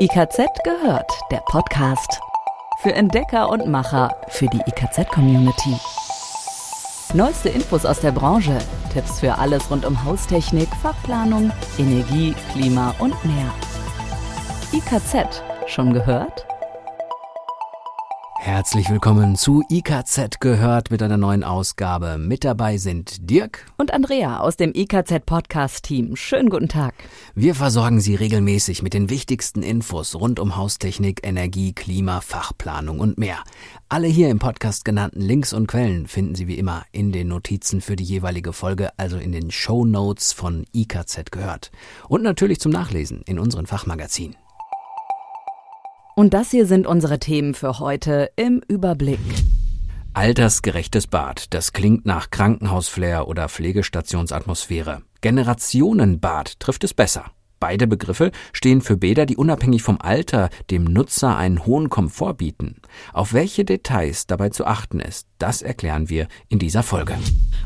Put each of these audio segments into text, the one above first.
IKZ gehört, der Podcast. Für Entdecker und Macher, für die IKZ-Community. Neueste Infos aus der Branche, Tipps für alles rund um Haustechnik, Fachplanung, Energie, Klima und mehr. IKZ, schon gehört? Herzlich willkommen zu IKZ gehört mit einer neuen Ausgabe. Mit dabei sind Dirk und Andrea aus dem IKZ Podcast Team. Schönen guten Tag. Wir versorgen Sie regelmäßig mit den wichtigsten Infos rund um Haustechnik, Energie, Klima, Fachplanung und mehr. Alle hier im Podcast genannten Links und Quellen finden Sie wie immer in den Notizen für die jeweilige Folge, also in den Show Notes von IKZ gehört. Und natürlich zum Nachlesen in unseren Fachmagazinen. Und das hier sind unsere Themen für heute im Überblick. Altersgerechtes Bad, das klingt nach Krankenhausflair oder Pflegestationsatmosphäre. Generationenbad trifft es besser. Beide Begriffe stehen für Bäder, die unabhängig vom Alter dem Nutzer einen hohen Komfort bieten. Auf welche Details dabei zu achten ist, das erklären wir in dieser Folge.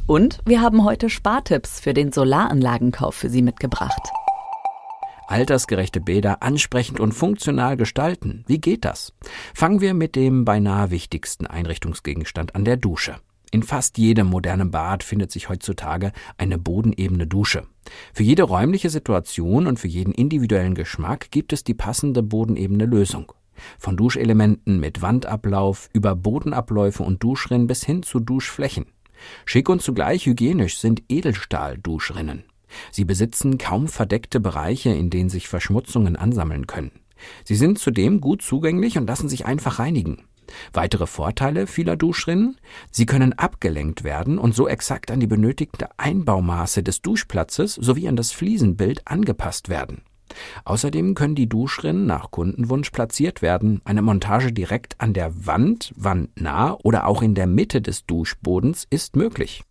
Und wir haben heute Spartipps für den Solaranlagenkauf für Sie mitgebracht altersgerechte Bäder ansprechend und funktional gestalten. Wie geht das? Fangen wir mit dem beinahe wichtigsten Einrichtungsgegenstand an der Dusche. In fast jedem modernen Bad findet sich heutzutage eine bodenebene Dusche. Für jede räumliche Situation und für jeden individuellen Geschmack gibt es die passende bodenebene Lösung. Von Duschelementen mit Wandablauf über Bodenabläufe und Duschrinnen bis hin zu Duschflächen. Schick und zugleich hygienisch sind Edelstahl-Duschrinnen. Sie besitzen kaum verdeckte Bereiche, in denen sich Verschmutzungen ansammeln können. Sie sind zudem gut zugänglich und lassen sich einfach reinigen. Weitere Vorteile vieler Duschrinnen? Sie können abgelenkt werden und so exakt an die benötigte Einbaumaße des Duschplatzes sowie an das Fliesenbild angepasst werden. Außerdem können die Duschrinnen nach Kundenwunsch platziert werden. Eine Montage direkt an der Wand, wandnah oder auch in der Mitte des Duschbodens ist möglich.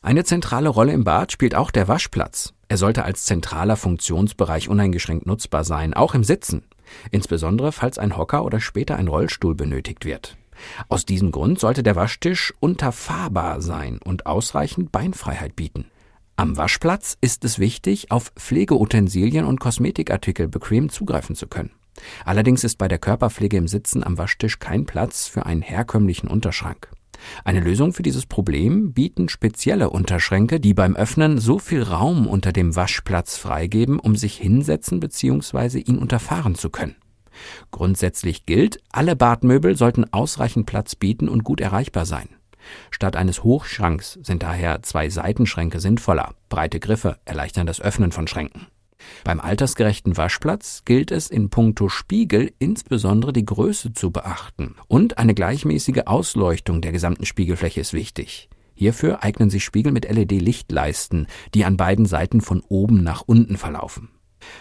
Eine zentrale Rolle im Bad spielt auch der Waschplatz. Er sollte als zentraler Funktionsbereich uneingeschränkt nutzbar sein, auch im Sitzen, insbesondere falls ein Hocker oder später ein Rollstuhl benötigt wird. Aus diesem Grund sollte der Waschtisch unterfahrbar sein und ausreichend Beinfreiheit bieten. Am Waschplatz ist es wichtig, auf Pflegeutensilien und Kosmetikartikel bequem zugreifen zu können. Allerdings ist bei der Körperpflege im Sitzen am Waschtisch kein Platz für einen herkömmlichen Unterschrank. Eine Lösung für dieses Problem bieten spezielle Unterschränke, die beim Öffnen so viel Raum unter dem Waschplatz freigeben, um sich hinsetzen bzw. ihn unterfahren zu können. Grundsätzlich gilt, alle Badmöbel sollten ausreichend Platz bieten und gut erreichbar sein. Statt eines Hochschranks sind daher zwei Seitenschränke sinnvoller. Breite Griffe erleichtern das Öffnen von Schränken. Beim altersgerechten Waschplatz gilt es in puncto Spiegel insbesondere die Größe zu beachten und eine gleichmäßige Ausleuchtung der gesamten Spiegelfläche ist wichtig. Hierfür eignen sich Spiegel mit LED-Lichtleisten, die an beiden Seiten von oben nach unten verlaufen.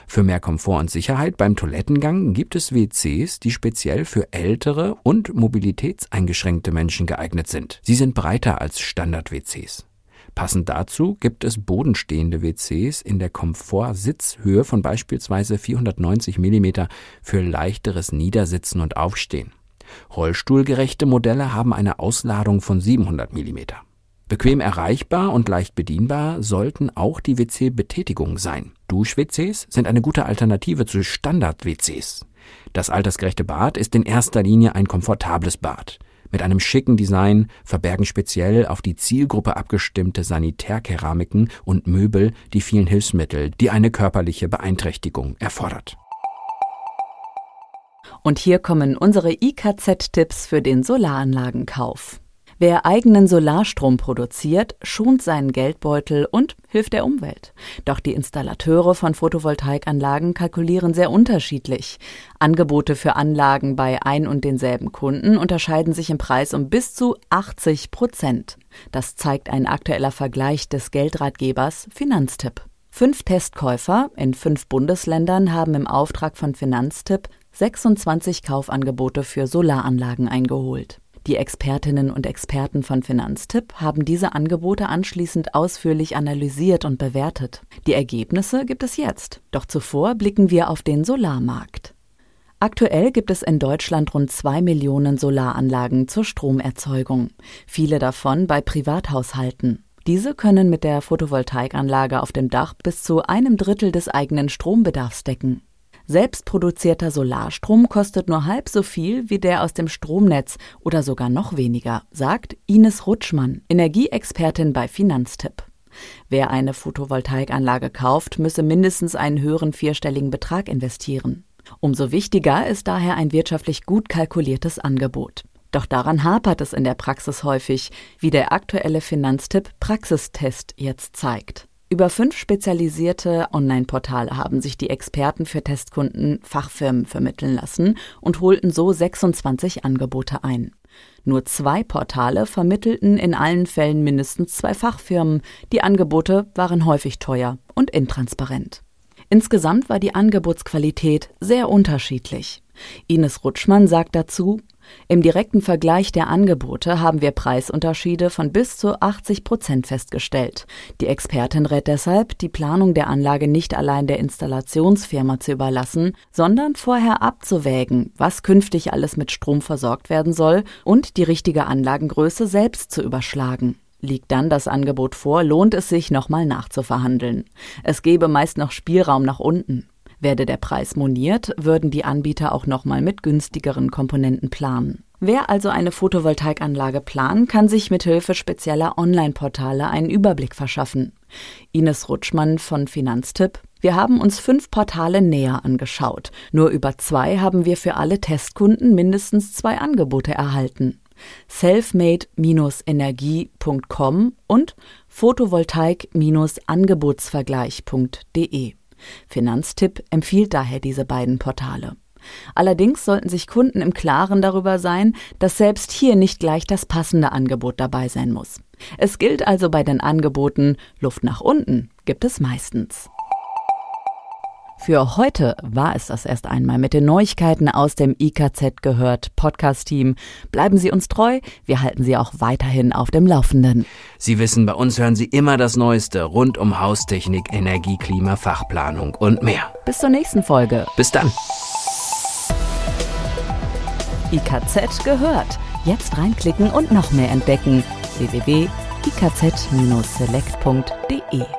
Für mehr Komfort und Sicherheit beim Toilettengang gibt es WCs, die speziell für ältere und mobilitätseingeschränkte Menschen geeignet sind. Sie sind breiter als Standard-WCs. Passend dazu gibt es bodenstehende WCs in der Komfort-Sitzhöhe von beispielsweise 490 mm für leichteres Niedersitzen und Aufstehen. Rollstuhlgerechte Modelle haben eine Ausladung von 700 mm. Bequem erreichbar und leicht bedienbar sollten auch die WC-Betätigungen sein. Dusch-WCs sind eine gute Alternative zu Standard-WCs. Das altersgerechte Bad ist in erster Linie ein komfortables Bad mit einem schicken Design verbergen speziell auf die Zielgruppe abgestimmte Sanitärkeramiken und Möbel die vielen Hilfsmittel, die eine körperliche Beeinträchtigung erfordert. Und hier kommen unsere IKZ-Tipps für den Solaranlagenkauf. Wer eigenen Solarstrom produziert, schont seinen Geldbeutel und hilft der Umwelt. Doch die Installateure von Photovoltaikanlagen kalkulieren sehr unterschiedlich. Angebote für Anlagen bei ein und denselben Kunden unterscheiden sich im Preis um bis zu 80 Prozent. Das zeigt ein aktueller Vergleich des Geldratgebers Finanztipp. Fünf Testkäufer in fünf Bundesländern haben im Auftrag von Finanztipp 26 Kaufangebote für Solaranlagen eingeholt. Die Expertinnen und Experten von Finanztipp haben diese Angebote anschließend ausführlich analysiert und bewertet. Die Ergebnisse gibt es jetzt. Doch zuvor blicken wir auf den Solarmarkt. Aktuell gibt es in Deutschland rund zwei Millionen Solaranlagen zur Stromerzeugung, viele davon bei Privathaushalten. Diese können mit der Photovoltaikanlage auf dem Dach bis zu einem Drittel des eigenen Strombedarfs decken. Selbstproduzierter Solarstrom kostet nur halb so viel wie der aus dem Stromnetz oder sogar noch weniger, sagt Ines Rutschmann, Energieexpertin bei Finanztipp. Wer eine Photovoltaikanlage kauft, müsse mindestens einen höheren vierstelligen Betrag investieren. Umso wichtiger ist daher ein wirtschaftlich gut kalkuliertes Angebot. Doch daran hapert es in der Praxis häufig, wie der aktuelle Finanztipp Praxistest jetzt zeigt. Über fünf spezialisierte Online-Portale haben sich die Experten für Testkunden Fachfirmen vermitteln lassen und holten so 26 Angebote ein. Nur zwei Portale vermittelten in allen Fällen mindestens zwei Fachfirmen. Die Angebote waren häufig teuer und intransparent. Insgesamt war die Angebotsqualität sehr unterschiedlich. Ines Rutschmann sagt dazu, im direkten Vergleich der Angebote haben wir Preisunterschiede von bis zu 80 Prozent festgestellt. Die Expertin rät deshalb, die Planung der Anlage nicht allein der Installationsfirma zu überlassen, sondern vorher abzuwägen, was künftig alles mit Strom versorgt werden soll und die richtige Anlagengröße selbst zu überschlagen. Liegt dann das Angebot vor, lohnt es sich, nochmal nachzuverhandeln. Es gebe meist noch Spielraum nach unten. Werde der Preis moniert, würden die Anbieter auch nochmal mit günstigeren Komponenten planen. Wer also eine Photovoltaikanlage plant, kann sich mit Hilfe spezieller Online-Portale einen Überblick verschaffen. Ines Rutschmann von Finanztipp. Wir haben uns fünf Portale näher angeschaut. Nur über zwei haben wir für alle Testkunden mindestens zwei Angebote erhalten. selfmade-energie.com und photovoltaik-angebotsvergleich.de. Finanztipp empfiehlt daher diese beiden Portale. Allerdings sollten sich Kunden im Klaren darüber sein, dass selbst hier nicht gleich das passende Angebot dabei sein muss. Es gilt also bei den Angeboten Luft nach unten gibt es meistens. Für heute war es das erst einmal mit den Neuigkeiten aus dem IKZ gehört Podcast-Team. Bleiben Sie uns treu, wir halten Sie auch weiterhin auf dem Laufenden. Sie wissen, bei uns hören Sie immer das Neueste rund um Haustechnik, Energie, Klima, Fachplanung und mehr. Bis zur nächsten Folge. Bis dann. IKZ gehört. Jetzt reinklicken und noch mehr entdecken. www.ikz-select.de